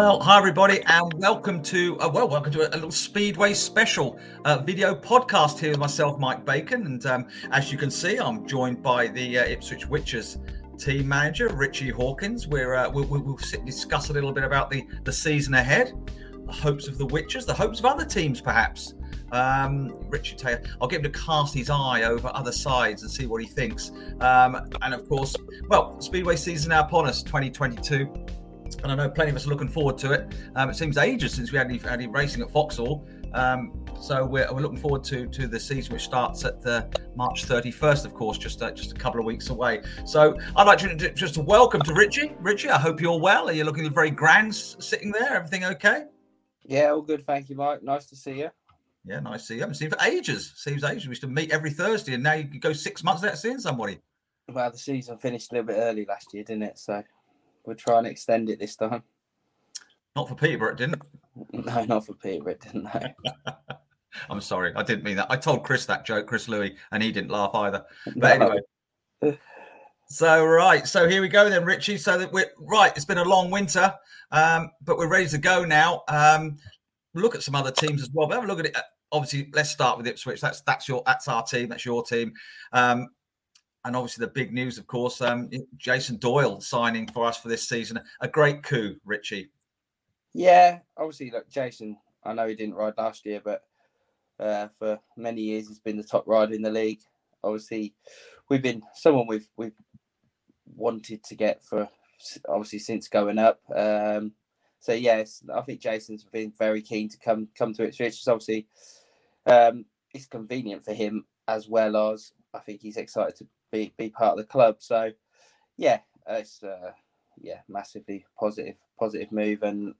Well, hi everybody, and welcome to uh, well, welcome to a, a little Speedway special uh, video podcast here with myself, Mike Bacon, and um, as you can see, I'm joined by the uh, Ipswich Witches team manager Ritchie Hawkins. We're uh, we'll, we'll, sit discuss a little bit about the the season ahead, the hopes of the Witches, the hopes of other teams, perhaps. Um, Richard Taylor, I'll get him to cast his eye over other sides and see what he thinks. Um, and of course, well, Speedway season now upon us, 2022 and I know plenty of us are looking forward to it. Um, it seems ages since we had any, had any racing at Foxhall, um, so we're, we're, looking forward to to the season, which starts at the March 31st, of course, just uh, just a couple of weeks away. So I'd like to just to welcome to Ritchie. Ritchie, I hope you're well. Are you looking very grand sitting there? Everything okay? Yeah, all good. Thank you, Mike. Nice to see you. Yeah, nice to see you. I haven't seen you for ages. Seems ages. We used to meet every Thursday, and now you go six months without seeing somebody. Well, the season finished a little bit early last year, didn't it? So We'll try and extend it this time. Not for Peterborough, it didn't. No, not for Peterborough, it didn't. I'm sorry, I didn't mean that. I told Chris that joke, Chris Louis, and he didn't laugh either. But no. anyway. So right, so here we go then, Ritchie. So that we're right. It's been a long winter, um, but we're ready to go now. Um, look at some other teams as well. But have a look at it. Obviously, let's start with Ipswich. That's that's your that's our team. That's your team. Um, and obviously the big news, of course, um, Jason Doyle signing for us for this season. A great coup, Ritchie. Yeah, obviously, look, Jason. I know he didn't ride last year, but uh, for many years he's been the top rider in the league. Obviously, we've been someone we've we've wanted to get for obviously since going up. Um, so yes, I think Jason's been very keen to come come to. It's obviously um, it's convenient for him as well as I think he's excited to be be part of the club. So yeah, it's uh, yeah massively positive positive move, and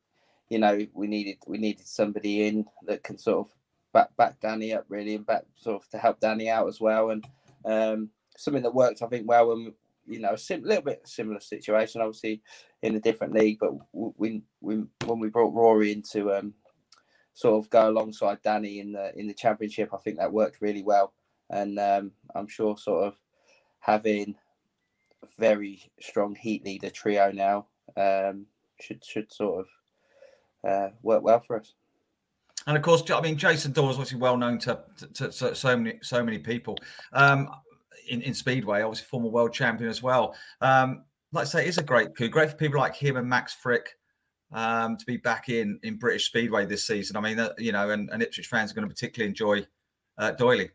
you know we needed we needed somebody in that can sort of back back Danny up really, and back sort of to help Danny out as well, and um, something that worked I think well when you know a sim- little bit similar situation, obviously in a different league, but we, we when we brought Rory into um, sort of go alongside Danny in the in the championship, I think that worked really well, and um, I'm sure sort of having a very strong heat leader trio now um, should should sort of uh, work well for us. And of course, I mean, Jason is obviously well known to, to, to so many so many people um, in, in Speedway. Obviously, former world champion as well. Um, like I say, it's a great coup. Great for people like him and Max Fricke um, to be back in in British Speedway this season. I mean, uh, you know, and, and Ipswich fans are going to particularly enjoy uh, Doyley.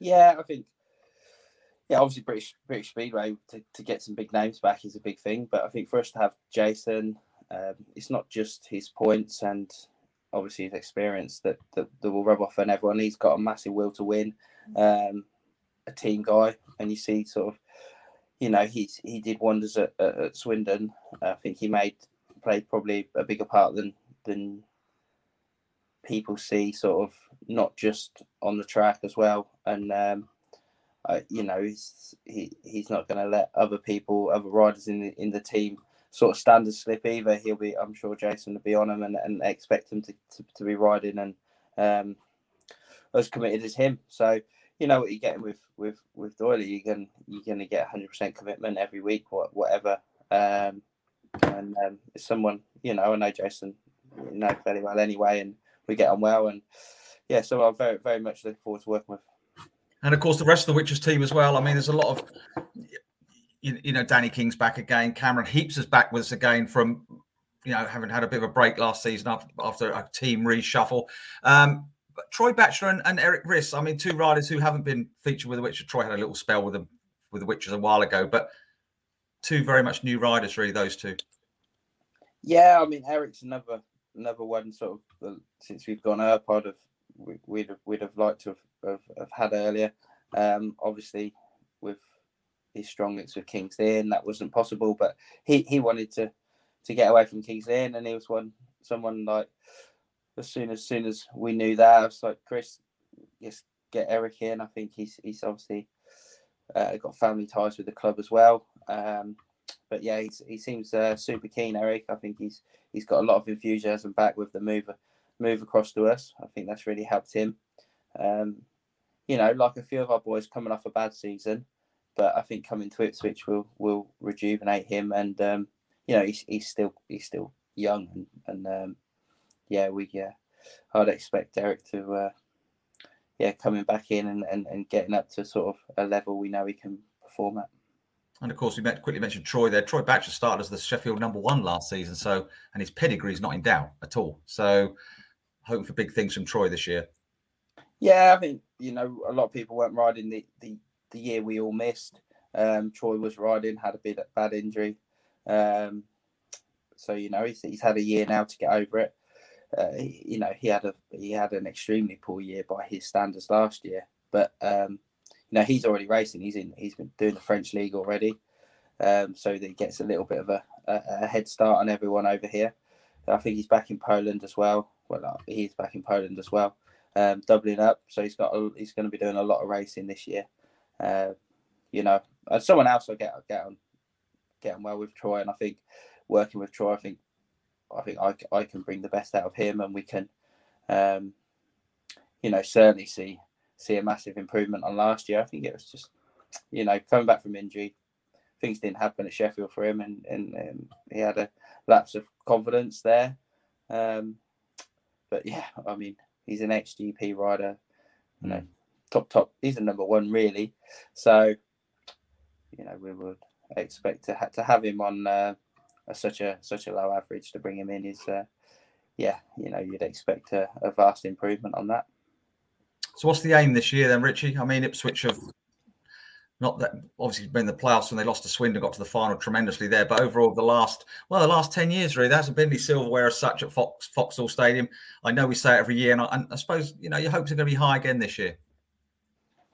Yeah, I think yeah, obviously British British Speedway to, to get some big names back is a big thing. But I think for us to have Jason, um, it's not just his points and obviously his experience that, that, that will rub off on everyone. He's got a massive will to win, um, a team guy, and you see sort of, you know, he's he did wonders at, at, at Swindon. I think he made played probably a bigger part than than people see, sort of not just on the track as well, and. Um, uh, you know, he's he, he's not going to let other people, other riders in the in the team, sort of stand and slip either. He'll be, I'm sure, Jason will be on him and, and expect him to, to, to be riding and um, as committed as him. So you know what you're getting with with with Doyle. You can you're going to get 100 percent commitment every week, whatever. Um, and um, it's someone you know. I know Jason, you know fairly well anyway, and we get on well. And yeah, so I'm very very much looking forward to working with and of course the rest of the Witches team as well. I mean, there's a lot of you, you know Danny King's back again. Cameron Heeps is back with us again from you know having had a bit of a break last season after, after a team reshuffle. Um, Troy Batchelor and, and, Erik Riss, I mean, two riders who haven't been featured with the Witches. Troy had a little spell with them with the Witches a while ago, but two very much new riders, really. Those two. Yeah, I mean, Erik's another another one. Sort of since we've gone up, I'd have we'd have, we'd have liked to have have, have had earlier. Um, obviously, with his strong links with Kings Lynn, that wasn't possible. But he, he wanted to to get away from Kings Lynn, and he was one someone like as soon as soon as we knew that, I was like, Chris, just get Erik in. I think he's he's obviously uh, got family ties with the club as well. Um, but yeah, he seems uh, super keen, Erik. I think he's he's got a lot of enthusiasm back with the move move across to us. I think that's really helped him. Um, you know, like a few of our boys coming off a bad season, but I think coming to Ipswich will will rejuvenate him, and um, you know, he's, he's still he's still young, and, and um, yeah, we yeah, I'd expect Derek to uh, yeah coming back in and, and, and getting up to sort of a level we know he can perform at. And of course, we met, quickly mentioned Troy there. Troy Batchelor started as the Sheffield number one last season, so and his pedigree is not in doubt at all. So, hoping for big things from Troy this year. Yeah, I think you know a lot of people weren't riding the the, the year we all missed. Um, Troy was riding, had a bit of bad injury, um, so you know he's, he's had a year now to get over it. Uh, you know he had a he had an extremely poor year by his standards last year, but um, you know he's already racing. He's in he's been doing the French league already, um, so that he gets a little bit of a, a, a, head start on everyone over here. I think he's back in Poland as well. Well, uh, he's back in Poland as well, um, doubling up. So he's got a, he's going to be doing a lot of racing this year. Uh, you know, and someone else will get get on get on well with Troy, and I think working with Troy, I think I think I, I can bring the best out of him, and we can, um, you know, certainly see see a massive improvement on last year. I think it was just, you know, coming back from injury, things didn't happen at Sheffield for him, and and, and he had a lapse of confidence there. Um, but yeah, I mean, he's an ex-GP rider, you know, hmm. top top. He's a number one really, so you know we would expect to ha- to have him on uh, a, such a such a low average to bring him in is, uh, yeah, you know, you'd expect a, a, vast improvement on that. So, what's the aim this year then, Ritchie? I mean, Ipswich have not that obviously been the playoffs when they lost to Swindon, got to the final tremendously there, but overall the last well, the last ten years really, there hasn't been any silverware as such at Fox Foxhall Stadium. I know we say it every year, and I, and I suppose you know your hopes are going to be high again this year.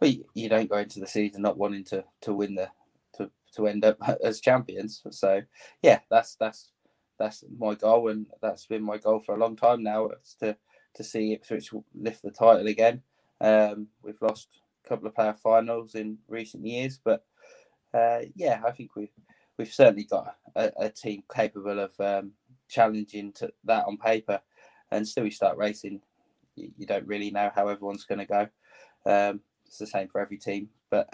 Well, you don't go into the season not wanting to to win the to to end up as champions. So yeah, that's that's that's my goal, and that's been my goal for a long time now. It's to to see Ipswich lift the title again. Um, we've lost couple of player finals in recent years, but uh, yeah, I think we've we've certainly got a, a team capable of um, challenging to that on paper. And still, we start racing, you, you don't really know how everyone's going to go. Um, it's the same for every team, but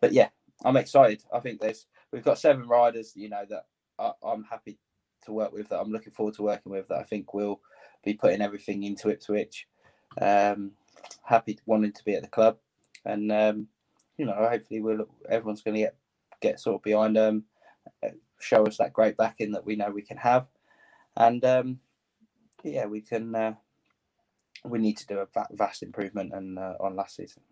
but yeah, I'm excited. I think there's we've got seven riders, you know, that I, am happy to work with. That I'm looking forward to working with. That I think will be putting everything into Ipswich. Um, happy wanting to be at the club, and um, you know, hopefully, we'll everyone's going to get get sort of behind them, show us that great backing that we know we can have, and um, yeah, we can. Uh, we need to do a vast improvement and uh, on last season.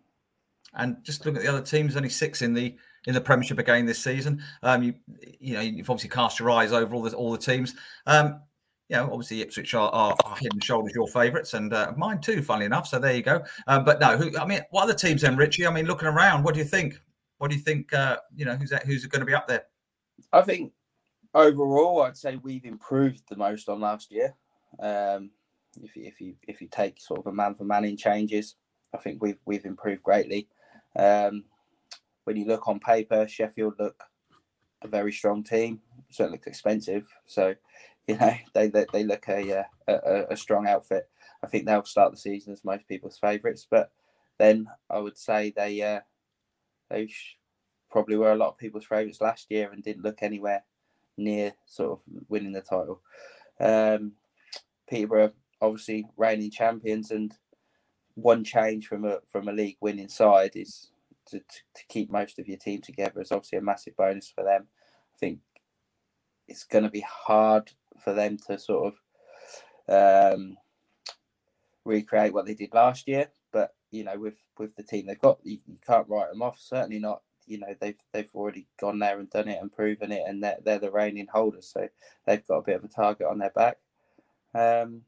And just look at the other teams, only six in the in the Premiership again this season. Um, you you know you've obviously cast your eyes over all the all the teams. Um, you know, obviously Ipswich are, are, are head and shoulders your favourites, and uh, mine too, funnily enough. So there you go. Um, but no, who, I mean, what other teams then, Ritchie? I mean, looking around, what do you think? What do you think? Uh, you know, who's that, who's going to be up there? I think overall, I'd say we've improved the most on last year. Um, if you, if you if you take sort of a man for man in changes, I think we've we've improved greatly. Um, when you look on paper, Sheffield look a very strong team. Certainly looks expensive, so you know they they, they look a, uh, a, a strong outfit. I think they'll start the season as most people's favourites, but then I would say they uh, they sh- probably were a lot of people's favourites last year and didn't look anywhere near sort of winning the title. Um, Peterborough obviously reigning champions and one change from a from a league winning side is to, to, to keep most of your team together is obviously a massive bonus for them. I think it's going to be hard for them to sort of um, recreate what they did last year. But you know, with with the team they've got, you, you, can't write them off. Certainly not. You know, they've they've already gone there and done it and proven it, and they're, they're the reigning holders, so they've got a bit of a target on their back. Um,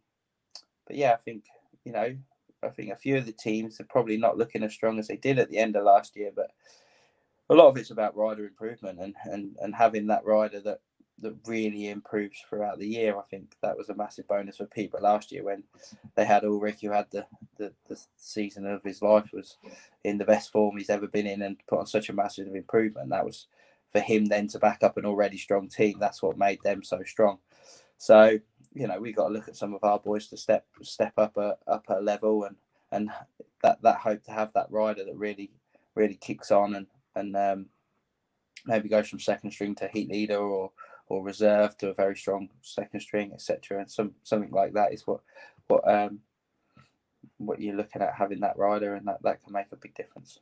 but yeah, I think you know I think a few of the teams are probably not looking as strong as they did at the end of last year, but a lot of it's about rider improvement and and, and having that rider that that really improves throughout the year. I think that was a massive bonus for people last year when they had Ulrich, who had the, the, the season of his life, was in the best form he's ever been in and put on such a massive improvement. That was for him then to back up an already strong team. That's what made them so strong. So you know we've got to look at some of our boys to step step up a up a level and and that that hope to have that rider that really really kicks on and and um, maybe goes from second string to heat leader or or reserve to a very strong second string, etc. And some something like that is what what um what you're looking at having that rider, and that that can make a big difference.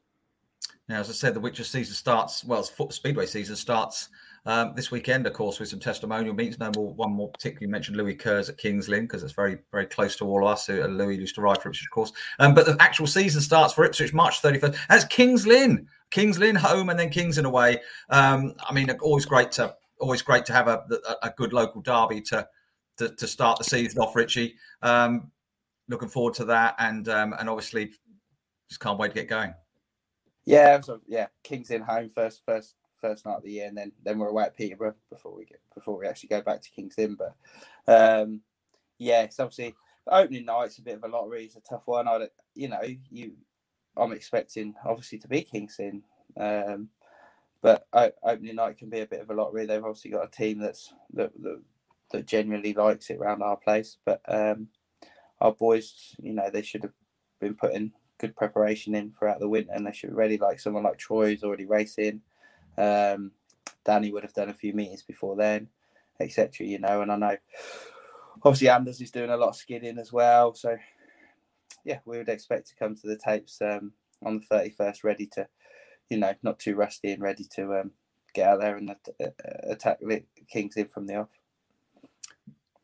Now, as I said, the Witcher season starts. Well, Speedway season starts um, this weekend, of course, with some testimonial meetings. No more, one more particularly mentioned Lewis Kerr's at Kings Lynn because it's very, very close to all of us. Uh, Lewis used to ride for Ipswich, of course. Um, but the actual season starts for Ipswich March 31st. That's Kings Lynn, Kings Lynn home, and then Kings Lynn away. Um, I mean, always great to always great to have a, a, a good local derby to, to, to start the season off, Ritchie. Um, looking forward to that, and um, and obviously just can't wait to get going. Yeah, so yeah, Kings Lynn home first, first, first night of the year, and then then we're away at Peterborough before we get before we actually go back to Kings Lynn. But um, yeah, it's obviously opening night's a bit of a lottery. It's a tough one. I, you know, you, I'm expecting obviously to be Kings Lynn, um, but opening night can be a bit of a lottery. They've obviously got a team that's that that, that genuinely likes it around our place, but um, our boys, you know, they should have been putting good preparation in throughout the winter, and they should be ready. Like someone like Troy's already racing. Um, Danny would have done a few meetings before then, etc. You know, and I know obviously Anders is doing a lot of skidding as well. So yeah, we would expect to come to the tapes um, on the thirty first, ready to, you know, not too rusty and ready to um, get out there and attack the Kings Lynn from the off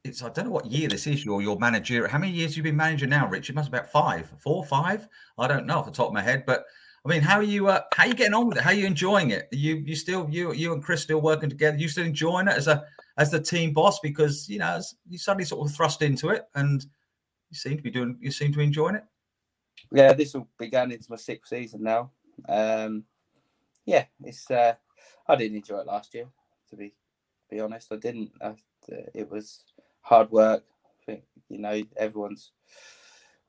it's I don't know what year this is. Your your manager. How many years you been manager now, Rich? It must be about five, four, five. I don't know off the top of my head, but I mean, how are you? Uh, how are you getting on with it? How are you enjoying it? Are you you still you you and Chris still working together? You still enjoying it as a as the team boss because you know you suddenly sort of thrust into it and you seem to be doing. You seem to be enjoying it. Yeah, this will be going into my sixth season now. Um, yeah, it's. Uh, I didn't enjoy it last year, to be be honest. I didn't. I, it was hard work. I think you know everyone's.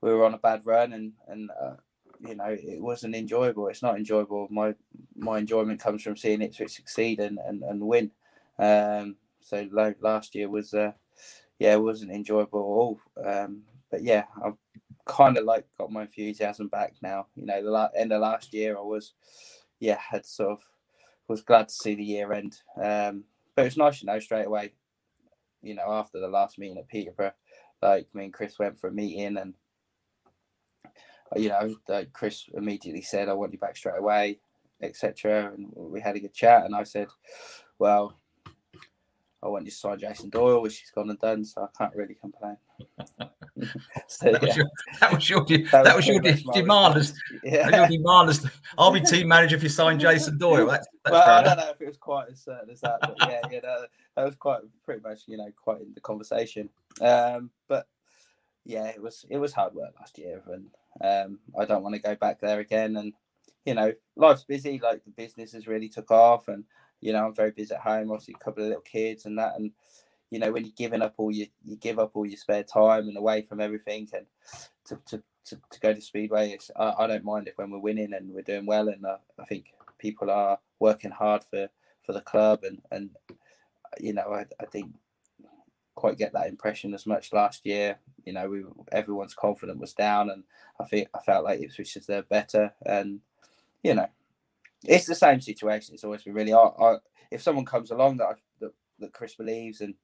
We were on a bad run, and and uh, you know it wasn't enjoyable. It's not enjoyable. My my enjoyment comes from seeing it succeed and and, and win. Um, so like last year was uh, yeah, it wasn't enjoyable at all. Um, but yeah, I've kind of like got my enthusiasm back now. You know, the la- end of last year, I was yeah had sort of was glad to see the year end. Um, but it's nice, you know, straight away you know, after the last meeting at Peterborough, like me and Chris went for a meeting and you know, like Chris immediately said, I want you back straight away, etc. And we had a good chat and I said, Well, I want you to sign Jason Doyle, which he's gone and done, so I can't really complain. so, that, was your, that, was your, that, that was your, demand. As, yeah. your demand as I'll be team manager if you sign Jason Doyle. That's, that's well, I don't know if it was quite as certain as that, but yeah, yeah, that, that was quite pretty much you know quite in the conversation. Um, but yeah, it was it was hard work last year, and um, I don't want to go back there again. And you know, life's busy. Like the business has really took off, and you know, I'm very busy at home, obviously a couple of little kids and that. And, you know, when you're giving up all your, you give up all your spare time and away from everything and to, to, to, to go to Speedway, I, I don't mind it when we're winning and we're doing well. And uh, I think people are working hard for, for the club. And, and you know, I, I think quite get that impression as much last year. You know, we everyone's confidence was down, and I think I felt like Ipswich is there better, and you know, it's the same situation. It's always been really. I, I, if someone comes along that, I, that that Chris believes and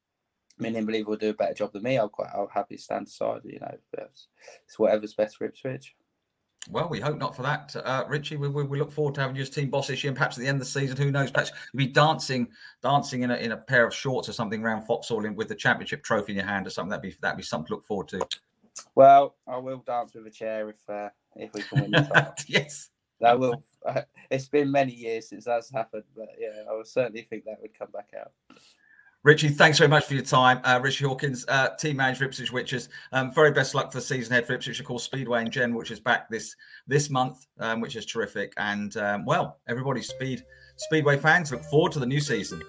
me and believe will do a better job than me, I'll quite I'll happily stand aside. You know, it's, it's whatever's best for Ipswich. Well, we hope not for that, uh, Ritchie. We, we, we, look forward to having you as team boss this year, and perhaps at the end of the season, who knows? Perhaps you'll be dancing, dancing in a, in a pair of shorts or something around Foxhall with the championship trophy in your hand or something. That'd be that'd be something to look forward to. Well, I will dance with a chair if uh, if we can win. yes, that will. Uh, it's been many years since that's happened, but yeah, I would certainly think that would come back out. Ritchie, thanks very much for your time. Uh, Ritchie Hawkins, uh, team manager Ipswich Witches. Um, very best luck for the season ahead for Ipswich, of course, Speedway and Gen, which is back this this month, um, which is terrific. And um, well, everybody, speed Speedway fans, look forward to the new season.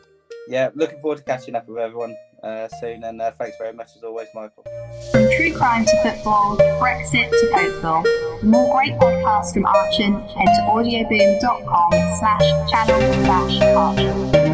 Yeah, looking forward to catching up with everyone uh, soon. And uh, thanks very much as always, Michael. From true crime to football, Brexit to Oakville. For more great podcasts from Archant, head to audioboom.com slash channel slash Archant.